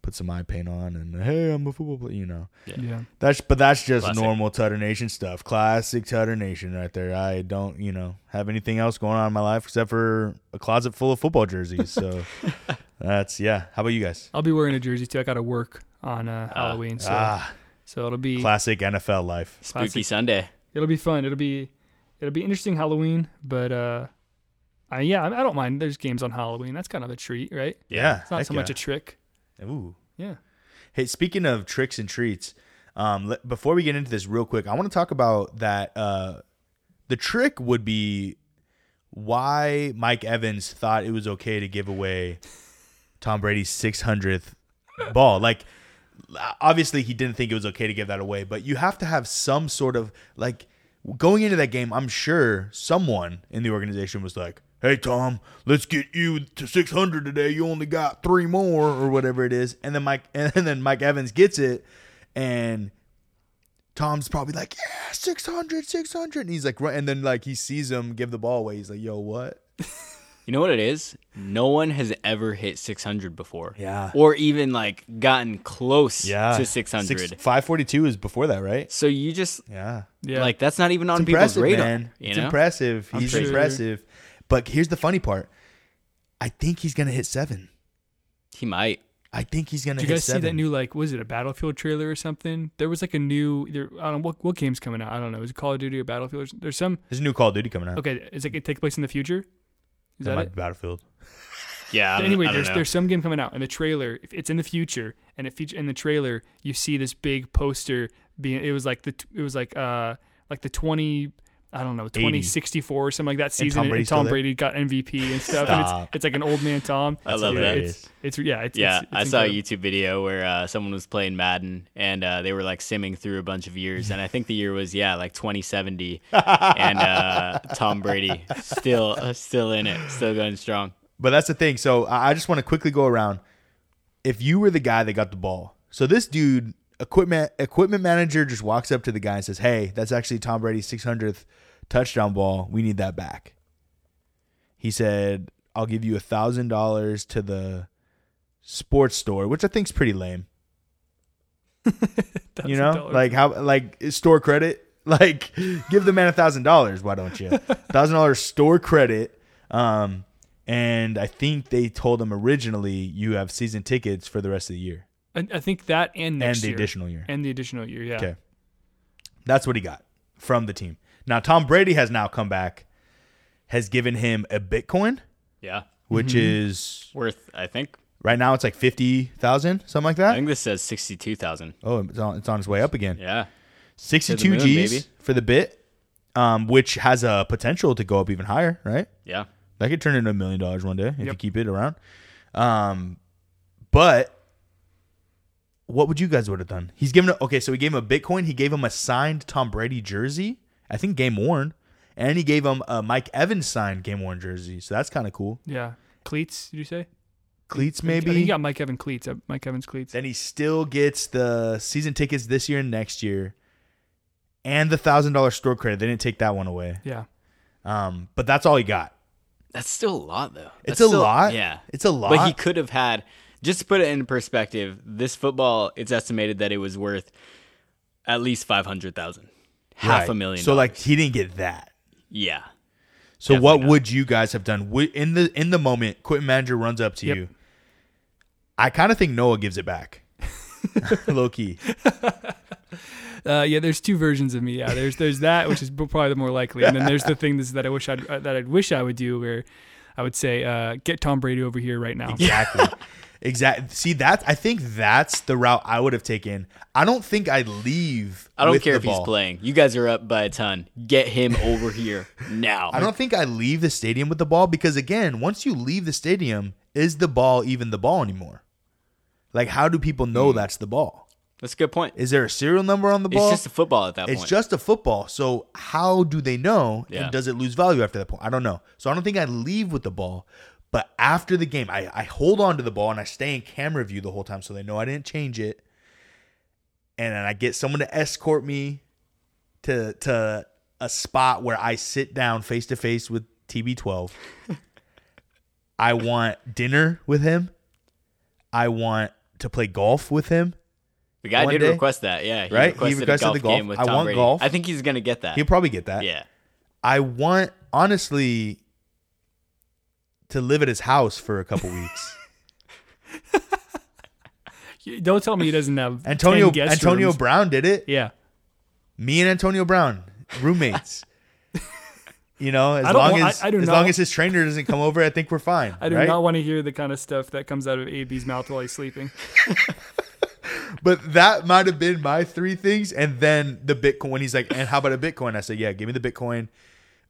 put some eye paint on and hey, I'm a football player. You know, yeah. that's but that's just Classic. normal Tutter Nation stuff. Classic Tutter Nation right there. I don't you know have anything else going on in my life except for a closet full of football jerseys. So (laughs) That's yeah. How about you guys? I'll be wearing a jersey too. I got to work on uh, Halloween, so ah, so it'll be classic NFL life. Spooky Classic. Sunday. it'll be fun. It'll be it'll be interesting Halloween, but uh, I yeah, I, I don't mind. There's games on Halloween. That's kind of a treat, right? Yeah, It's not heck so much a trick. Ooh. Yeah. Hey, speaking of tricks and treats, um, let, before we get into this real quick, I want to talk about that. Uh, the trick would be why Mike Evans thought it was okay to give away Tom Brady's 600th ball. Like, obviously, he didn't think it was okay to give that away, but you have to have some sort of like going into that game. I'm sure someone in the organization was like, "Hey, Tom, let's get you to 600 today. You only got three more, or whatever it is." And then Mike, (laughs) and then Mike Evans gets it, and Tom's probably like, "Yeah, 600, 600," and he's like, right, and then like he sees him give the ball away. He's like, "Yo, what?" (laughs) You know what it is? No one has ever hit 600 before. Yeah. Or even like gotten close Yeah, to 600. Six, 542 is before that, right? so you just Yeah. Yeah. like that's not even on It's people's radar. man. You it's know? impressive. He's sure. impressive. But here's the funny part. I think he's gonna hit seven. He might. I think he's gonna Did you hit guys seven. see that new like was it a Battlefield trailer or something? There was like a new there, I don't know what what game's coming out. I don't know. Is it Call of Duty or Battlefield? There's some There's a new Call of Duty coming out. okay. Is it, it take place in the future? Is that that might it? be Battlefield. Yeah. I don't- anyway, there's know. there's some game coming out, and the trailer it's in the future, and it feature in the trailer you see this big poster being. It was like the it was like uh like the twenty. I don't know, 2064 or something like that season. Tom And, Tom still there? Brady got MVP and stuff. and it's, it's like an old man Tom. I love Yeah, that. It's, it's yeah, it's, Yeah, it's, it's I saw a. YouTube video where uh, someone was playing Madden and uh, they were like simming through a bunch of years, and I think the year was yeah like 2070, and uh, Tom Brady still uh, still in it, still going strong. But that's the thing. So I I just want to quickly go around. If you were the guy that got the ball, so this dude, equipment equipment manager, just walks up to the guy and says, "Hey, that's actually Tom Brady's 600th touchdown ball. We need that back." He said, "I'll give you a thousand dollars to the sports store," which I think's pretty lame. (laughs) you know, like how like store credit. (laughs) Like, give the man a thousand dollars. Why don't you? (laughs) Thousand dollars store credit. Um, and I think they told him originally you have season tickets for the rest of the year I, I think that and next and the year. additional year. and the additional year. Yeah. Okay, that's what he got from the team. Now Tom Brady has now come back, has given him a Bitcoin, Yeah, which is worth I think right now it's like fifty thousand, something like that. I think this says 62,000. Oh, it's on, it's on its way up again. Yeah, Sixty-two moon, G's baby. for the bit, um, which has a potential to go up even higher, right? yeah. That could turn into a million dollars one day if you keep it around. Um, but what would you guys would have done? He's given a, okay, so he gave him a Bitcoin. He gave him a signed Tom Brady jersey. I think game worn, and he gave him a Mike Evans signed game worn jersey. So that's kind of cool. Yeah. Cleats, did you say? Cleats I think maybe. you got Mike Evans cleats. uh, Mike Evans cleats. then he still gets the season tickets this year and next year, and the thousand dollar store credit. They didn't take that one away. Yeah. Um, but that's all he got. That's still a lot though. It's a still- lot. Yeah, It's a lot. But he could have had. Just to put it in perspective, this football it's estimated that it was worth at least five hundred thousand, half Right. a million. So like he didn't get that. yeah, So Definitely what not. would you guys have done in the in the moment? Equipment manager runs up to Yep. you. I kind of think Noah gives it back, (laughs) low key. Uh, yeah, there's two versions of me. Yeah, there's there's that, which is probably the more likely, and then there's the thing that I wish I'd uh, that I wish I would do, where I would say, uh, get Tom Brady over here right now. Exactly. (laughs) exactly. See that? I think that's the route I would have taken. I don't think I'd leave. I don't care if he's playing. You guys are up by a ton. Get him over here (laughs) now. I don't think I leave the stadium with the ball because again, once you leave the stadium, is the ball even the ball anymore? Like, how do people know Hmm. that's the ball? That's a good point. Is there a serial number on the ball? It's just a football at that It's point. just a football. So how do they know? Yeah. And does it lose value after that point? I don't know. So I don't think I leave with the ball. But after the game, I, I hold on to the ball and I stay in camera view the whole time so they know I didn't change it. And then I get someone to escort me to to a spot where I sit down face to face with TB12. (laughs) I want dinner with him. I want to play golf with him. the guy did day, request that. Yeah, he right? He requested, requested a golf the golf. game with I Tom want Brady. golf. I think he's gonna get that. He'll probably get that. yeah, I want honestly to live at his house for a couple weeks. (laughs) Don't tell me he doesn't have Antonio 10 guest Antonio rooms. Brown did it. Yeah. Me and Antonio Brown, roommates. (laughs) you know, as I long I- as I do as not- long as his trainer doesn't come over, I think we're fine. (laughs) I do right? not want to hear the kind of stuff that comes out of AB's mouth while he's sleeping. But that might have been my three things, and then the Bitcoin. When he's like, "And how about a Bitcoin?" I said, "Yeah, give me the Bitcoin.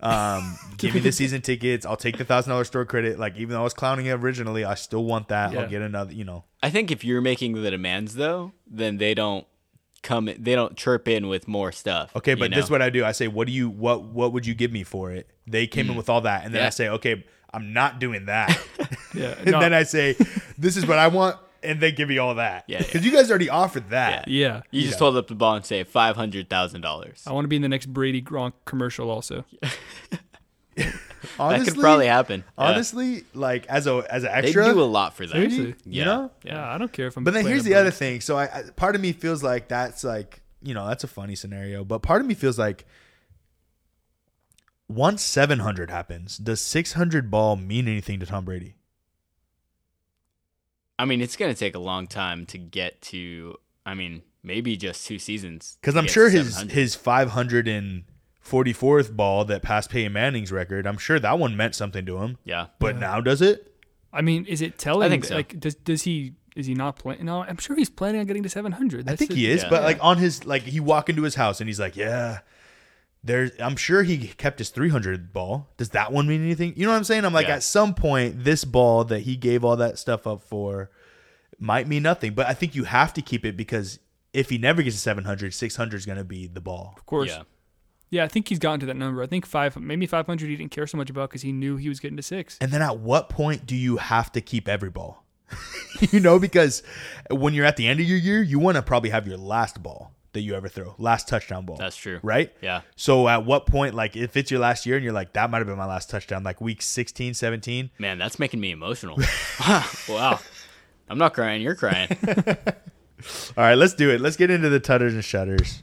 Um, (laughs) give me the season tickets. I'll take the thousand dollar store credit. Like, even though I was clowning it originally, I still want that. Yeah. I'll get another. You know, I think if you're making the demands though, then they don't come. They don't chirp in with more stuff. okay. you But this is what I do. I say, "What do you? What What would you give me for it?" They came in with all that, and then I say, "Okay, I'm not doing that." (laughs) Yeah. (laughs) and no, then I say, "This is what I want," and they give me all that. Yeah, because you guys already offered that. yeah. You just hold up the ball and say five hundred thousand dollars. I want to be in the next Brady Gronk commercial also. Honestly, (laughs) That could probably happen. Yeah. Honestly, like as a as an they extra, do a lot for that. Seriously? you Yeah. know. Yeah, I don't care if I'm. But then here's a the other thing. So I, I part of me feels like that's like you know that's a funny scenario, but part of me feels like once 700 happens, does 600 ball mean anything to Tom Brady? I mean, it's gonna take a long time to get to. I mean, maybe just two seasons. Because I'm sure his his 544th ball that passed Peyton Manning's record, I'm sure that one meant something to him. yeah. But now does it? I mean, is it telling? I think so. Like, does does he is he not playing? No, I'm sure he's planning on getting to 700. I think the- he is, yeah. but like on his like he walk into his house and he's like, yeah. There's, I'm sure he kept his 300 ball. Does that one mean anything? You know what I'm saying? I'm like, Yeah. at some point, this ball that he gave all that stuff up for might mean nothing. But I think you have to keep it because if he never gets to 700, 600 is going to be the ball. Of course. Yeah. Yeah, I think he's gotten to that number. I think five, maybe 500. He didn't care so much about because he knew he was getting to six. And then at what point do you have to keep every ball? (laughs) you know, because when you're at the end of your year, you want to probably have your last ball that you ever throw, last touchdown ball. That's true. Right? Yeah. So at what point, like if it's your last year and you're like, that might have been my last touchdown, like week 16, 17. Man, that's making me emotional. (laughs) (laughs) wow. I'm not crying. You're crying. (laughs) All right, let's do it. Let's get into the tutters and shutters.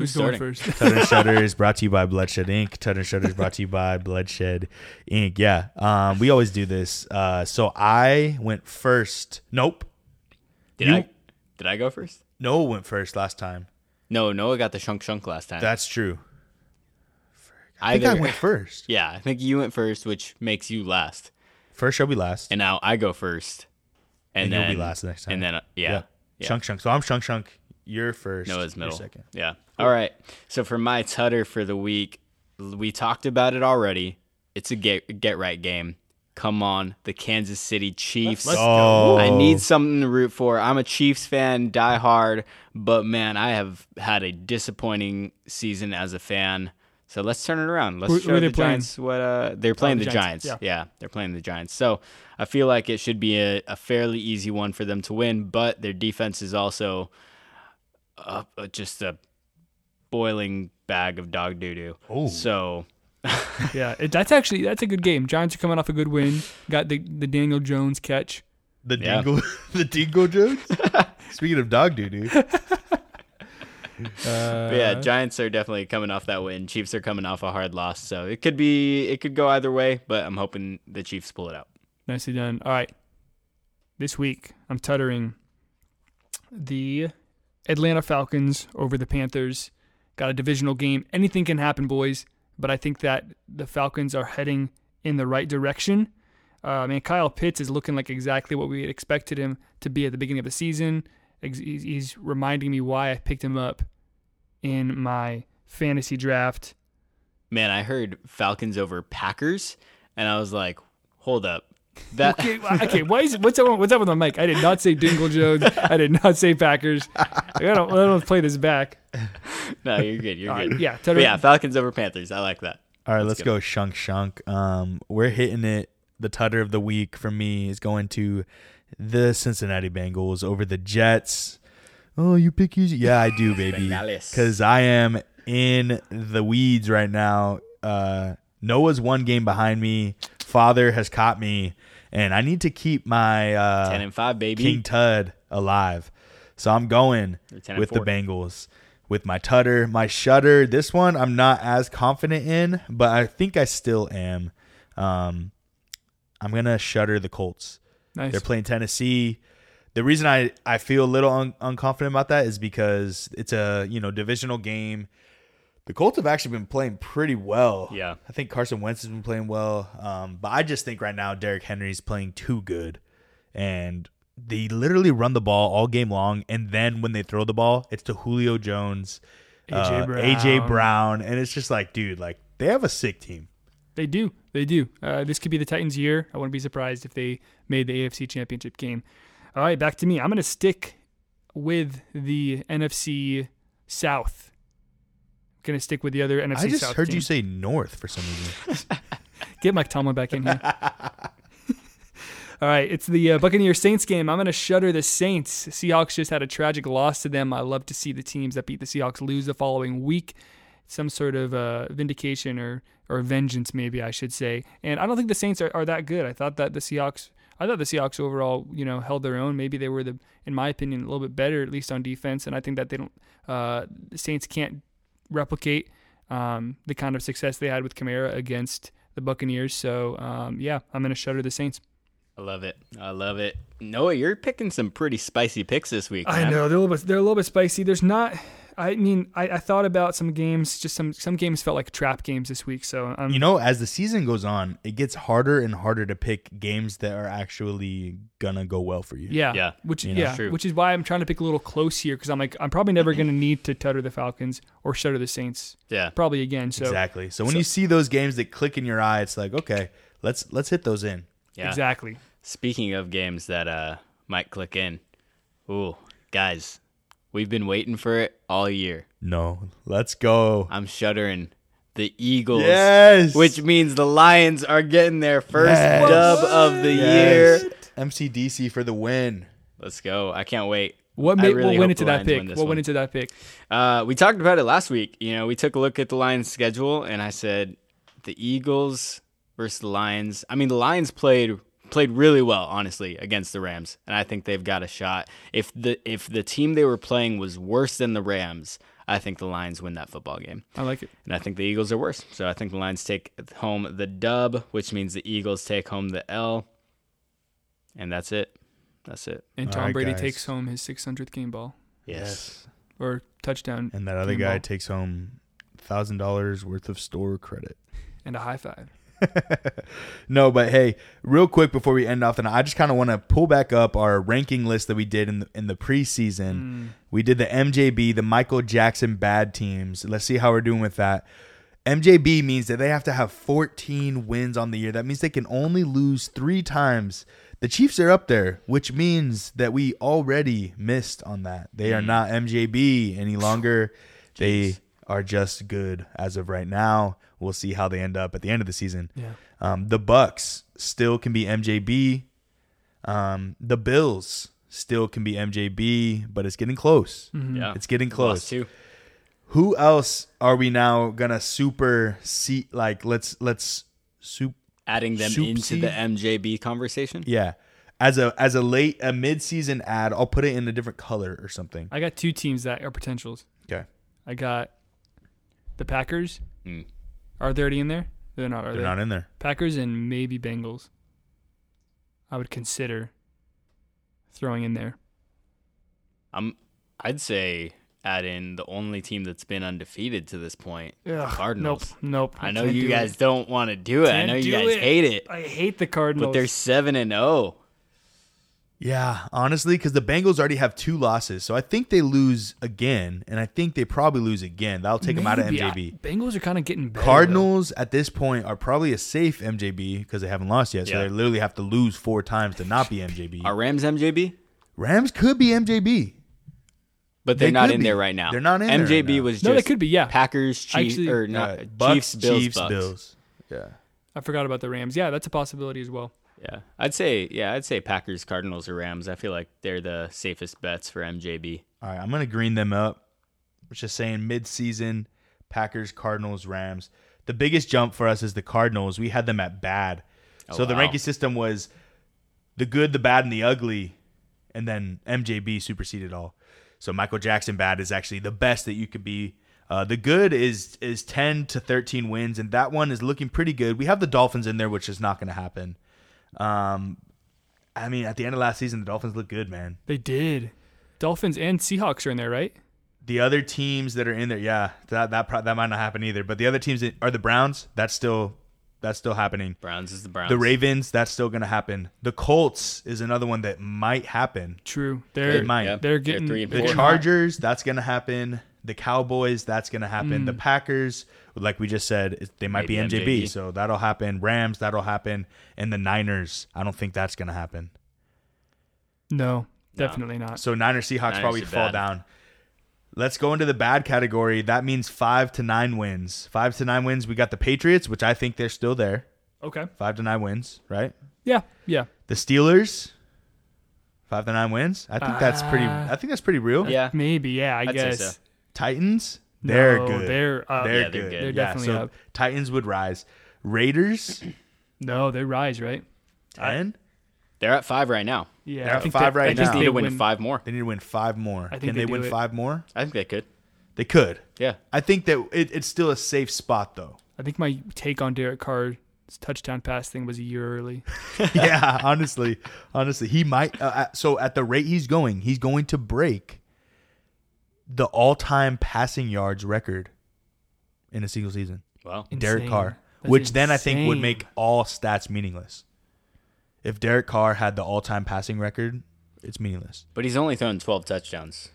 Who's Who's going starting? first? Tutter and Shutter is brought to you by Bloodshed Inc. Tutter and Shutter is brought to you by Bloodshed Inc. Yeah, um, we always do this. Uh, so I went first. Nope. Did You- I? Did I go first? Noah went first last time. No, Noah got the shunk shunk last time. That's true. I think Either, I went first. Yeah, I think you went first, which makes you last. First shall be last. And now I go first. And, And then you'll be last next time. And then uh, yeah, yeah. Shunk Shunk. So I'm Shunk Shunk. You're first. Noah's You're middle. second. Yeah. All right. So for my tutter for the week, we talked about it already. It's a get get right game. Come on, the Kansas City Chiefs. Let's Oh, I need something to root for. I'm a Chiefs fan, die hard, but man, I have had a disappointing season as a fan. So let's turn it around. Let's Who- show who the playing? Giants what uh they're playing the the, Giants, Giants. yeah. Yeah. they're playing the Giants. So I feel like it should be a, a fairly easy one for them to win, but their defense is also uh, uh, just a boiling bag of dog doo doo. Oh. So (laughs) yeah, it, that's actually that's a good game. Giants are coming off a good win. Got the the Daniel Jones catch. The Yeah. Dingle, (laughs) the Dingle Jones. (laughs) Speaking of dog doo doo, But yeah, Giants are definitely coming off that win. Chiefs are coming off a hard loss, so it could be it could go either way. But I'm hoping the Chiefs pull it out. Nicely done. All right. This week, I'm tuttering the Atlanta Falcons over the Panthers. Got a divisional game. Anything can happen, boys. But I think that the Falcons are heading in the right direction. Uh, man, Kyle Pitts is looking like exactly what we expected him to be at the beginning of the season. He's reminding me why I picked him up in my fantasy draft. Man, I heard Falcons over Packers, and I was like, hold up, that Okay, okay. Why is what's up, what's up with my mic? I did not say Dingle Jones. I did not say Packers. I don't, I don't play this back. no, you're good, you're All good. right, yeah, But tutter, yeah, Falcons over Panthers. I like that. All right, Let's let's, go. go shunk shunk. Um, we're hitting it. The tutter of the week for me is going to the Cincinnati Bengals over the Jets. Oh, you pick easy? Yeah, I do, (laughs) baby. Bengals. Because I am in the weeds right now. Uh, Noah's one game behind me. Father has caught me, and I need to keep my uh, Ten and five, baby. King Tud alive. So I'm going You're 10 and with the. Bengals. with my tutter, my shutter. This one I'm not as confident in, but I think I still am. Um, I'm gonna shutter the Colts. Nice. They're playing Tennessee. The reason I, I feel a little un, unconfident about that is because it's a you know divisional game. The Colts have actually been playing pretty well. Yeah. I think Carson Wentz has been playing well. Um, but I just think right now Derrick Henry's playing too good, and they literally run the ball all game long, and then when they throw the ball, it's to Julio Jones, AJ uh, Brown. AJ Brown, and it's just like, dude, like they have a sick team. They do. They do. Uh, this could be the Titans' year. I wouldn't be surprised if they made the AFC Championship game. All right, back to me. I'm going to stick with the NFC South. Going to stick with the other NFC South. I just South. heard you say North for some reason. (laughs) Get Mike Tomlin back in here. (laughs) All right, it's the uh, Buccaneer Saints game. I'm going to shudder the Saints. Seahawks just had a tragic loss to them. I love to see the teams that beat the Seahawks lose the following week. Some sort of uh, vindication or or vengeance, maybe I should say. And I don't think the Saints are, are that good. I thought that the Seahawks, I thought the Seahawks overall, you know, held their own. Maybe they were the, in my opinion, a little bit better at least on defense. And I think that they don't, uh, the Saints can't replicate um, the kind of success they had with Kamara against the Buccaneers. So um, yeah, I'm gonna shutter the Saints. I love it. I love it. Noah, you're picking some pretty spicy picks this week. I know they're a little bit they're a little bit spicy. There's not. I mean, I, I thought about some games. Just some some games felt like trap games this week. So um, you know, as the season goes on, it gets harder and harder to pick games that are actually gonna go well for you. yeah, Yeah, which you know, yeah, true. which is why I'm trying to pick a little close here because I'm like I'm probably never gonna need to tutter the Falcons or shutter the Saints Yeah. probably again. So exactly. So when you see those games that click in your eye, it's like, okay, let's let's hit those in. Yeah. exactly. Speaking of games that uh might click in, ooh, guys, we've been waiting for it all year. No, let's go. I'm shuddering the Eagles. Yes. Which means the Lions are getting their first Yes. dub of the Yes. year. MCDC for the win. Let's go. I can't wait. What made, really what went into that pick? What one. went into that pick? Uh, we talked about it last week. You know, we took a look at the Lions' schedule, and I said the Eagles versus the Lions. I mean, the Lions played played really well, honestly, against the Rams, and I think they've got a shot. If the if the team they were playing was worse than the Rams, I think the Lions win that football game. I like it. And I think the Eagles are worse. So I think the Lions take home the dub, which means the Eagles take home the L. And that's it. That's it. And Tom right, Brady guys. takes home his 600th game ball Yes. or touchdown And that other Game guy ball. takes home thousand dollars worth of store credit. and a high five. (laughs) No, but hey, real quick before we end off, and I just kind of want to pull back up our ranking list that we did in the, in the preseason. Mm. We did the MJB, the Michael Jackson bad teams. Let's see how we're doing with that. MJB means that they have to have 14 wins on the year. That means they can only lose three times. The Chiefs are up there, which means that we already missed on that. They are mm. not MJB any longer. They are just good as of right now. We'll see how they end up at the end of the season. Yeah. Um, the Bucs still can be MJB. Um, the Bills still can be MJB, but it's getting close. Yeah. It's getting close. two. Who else are we now gonna super see? Like let's let's soup. Adding them Soup into seed? the MJB conversation. Yeah, as a as a late a mid season ad, I'll put it in a different color or something. I got two teams that are potentials. Okay, I got the Packers. Mm. Are they already in there? They're not. Are they're they? not in there. Packers and maybe Bengals. I would consider throwing in there. I'm I'd say add in the only team that's been undefeated to this point. the Ugh, Cardinals. Nope. Nope. I know can't you do guys it. don't want to do it. I Can't know you do guys it. hate it. I hate the Cardinals. But they're seven and oh. Yeah, honestly, because the Bengals already have two losses, so I think they lose again, and I think they probably lose again. That'll take them out of MJB. I- Bengals are kind of getting better. though. Cardinals at this point are probably a safe MJB because they haven't lost yet, so Yeah. they literally have to lose four times to not be MJB. Are Rams MJB? Rams could be MJB. But they're They not in be. there right now. They're not in there right MJB now. was just No, they could be, yeah. Packers, Chiefs, Actually- or not Uh, Bucs, Chiefs, Bills, Chiefs, Bucs. Bills. Yeah. I forgot about the Rams. Yeah, that's a possibility as well. Yeah, I'd say yeah, I'd say Packers, Cardinals, or Rams. I feel like they're the safest bets for MJB. All right, I'm gonna green them up. We're just saying mid-season Packers, Cardinals, Rams. The biggest jump for us is the Cardinals. We had them at bad, Oh, so the ranking system was the good, the bad, and the ugly, and then MJB superseded all. So Michael Jackson bad is actually the best that you could be. Uh, the good is is 10 to 13 wins, and that one is looking pretty good. We have the Dolphins in there, which is not going to happen. Um, I mean, at the end of last season, the Dolphins look good, man. They did. Dolphins and Seahawks are in there, right? The other teams that are in there, yeah, that that pro- that might not happen either. But the other teams that are the Browns. That's still that's still happening. Browns is the Browns. The Ravens, that's still going to happen. The Colts is another one that might happen. True. They're might. Yeah. they're getting three and The four. they're Chargers, that's going to happen. The Cowboys, that's going to happen. Mm. The Packers, like we just said, they might Maybe be MJB, MJB. so that'll happen. Rams, that'll happen. And the Niners, I don't think that's going to happen. No, definitely not. So Niners, Seahawks Niners probably fall bad. down. Let's go into the bad category. That means five to nine wins. Five to nine wins. We got the Patriots, which I think they're still there. Okay. Five to nine wins, right? Yeah. Yeah. The Steelers, five to nine wins. I think that's pretty. Uh, I think that's pretty real. Yeah. Maybe. Yeah. I I'd say guess. so. Titans, they're No, good. They're up. They're Yeah, they're good. good. They're yeah, definitely so up. Titans would rise. Raiders, (clears throat) No, they rise, right? ten. They're at five right now. Yeah. They're I at think five they, right I They just now. need to they win, five more. They need to win five more. I think Can they they, win it. five more? I think they could. They could. Yeah. I think that it, it's still a safe spot though. I think my take on Derek Carr's touchdown pass thing was a year early. (laughs) (laughs) yeah, honestly, honestly, he might. Uh, so at the rate he's going, he's going to break the all-time passing yards record in a single season. Well, Derek Insane. Carr, That's which then I think would make all stats meaningless. If Derek Carr had the all-time passing record, it's meaningless. but he's only thrown 12 touchdowns,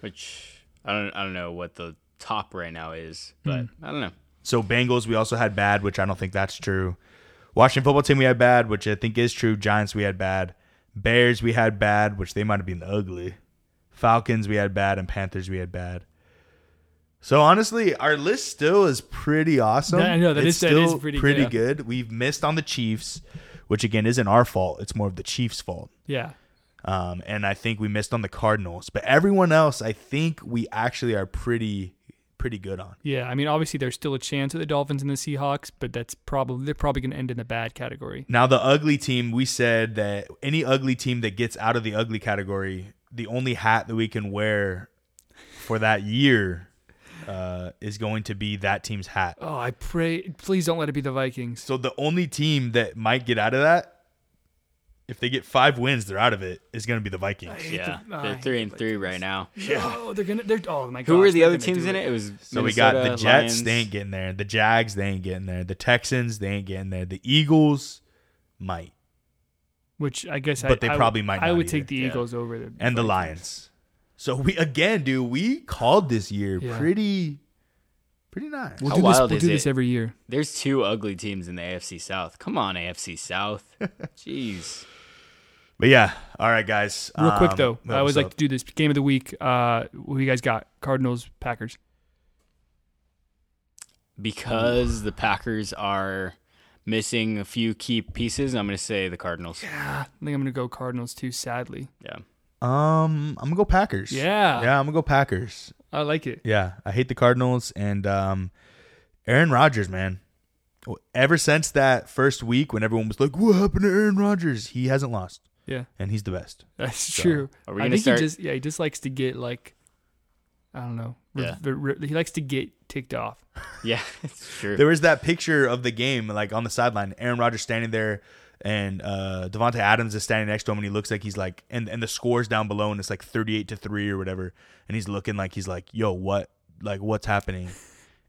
which I don't I don't know what the top right now is, but Hmm. I don't know. So Bengals, we also had bad, which I don't think that's true. Washington football team, we had bad, which I think is true. Giants, we had bad. Bears, we had bad, which they might have been ugly. Falcons, we had bad, and Panthers, we had bad. So honestly, our list still is pretty awesome. Yeah, I know, that it's is- that is still pretty good, good. We've missed on the Chiefs, which again isn't our fault. It's more of the Chiefs' fault. Yeah. Um, and I think we missed on the Cardinals, but everyone else, I think we actually are pretty, pretty good on. Yeah. I mean, obviously, there's still a chance of the Dolphins and the Seahawks, but that's probably they're probably going to end in the bad category. Now the ugly team, we said that any ugly team that gets out of the ugly category, the only hat that we can wear for that year uh, is going to be that team's hat. Oh, I pray, please don't let it be the Vikings. So the only team that might get out of that, if they get five wins, they're out of it. Is going to be the Vikings. Yeah, the- they're three and the three right now. No, they're gonna. They're oh my god. Who were the other teams in it? It was So we got the Jets, Lions. they ain't getting there. The Jags, they ain't getting there. The Texans, they ain't getting there. The Eagles might, Which I guess, I, But they I- probably might I would either. take the Yeah. Eagles over the and the Lions. So we again, dude, we called this year Yeah. pretty, pretty nice. We'll How do this. wild We'll is do it? this every year. There's two ugly teams in the AFC South. Come on, AFC South. (laughs) Jeez. But yeah, all right, guys. Real quick Um, though, what I always was like to do this game of the week. Uh, who you guys got? Cardinals, Packers. Because the Packers are missing a few key pieces, I'm going to say the Cardinals. Yeah, I think I'm gonna go Cardinals too. Sadly, Yeah. Um, I'm gonna go Packers. Yeah. yeah, I'm gonna go Packers. I like it. Yeah, I hate the Cardinals and um, Aaron Rodgers, man. Ever since that first week when everyone was like, "What happened to Aaron Rodgers?" He hasn't lost, Yeah, and he's the best. that's true. are we I gonna think start- he just yeah he just likes to get like, I don't know. Yeah. re- re- he likes to get ticked off. (laughs) Yeah, it's true. There was that picture of the game, like on the sideline, Aaron Rodgers standing there, and uh, Davante Adams is standing next to him, and he looks like he's like, and and the scores down below, and it's like thirty-eight to three or whatever, and he's looking like he's like, "Yo, what? Like, what's happening?"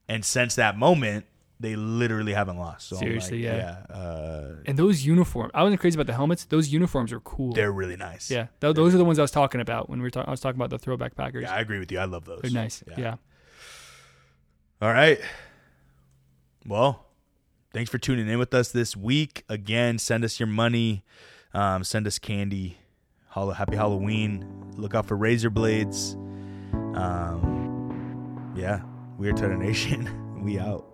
And since that moment, they literally haven't lost. So Seriously, like, yeah. yeah, uh, And those uniforms, I wasn't crazy about the helmets. Those uniforms are cool. they're really nice. yeah, th- those are the ones I was talking about when we were talking. I was talking about the throwback Packers. yeah, I agree with you. I love those. they're nice. Yeah. All right. Well, thanks for tuning in with us this week. Again, send us your money, um, send us candy. Happy Halloween. Look out for razor blades. Um, yeah, we are Tutter Nation. (laughs) we out.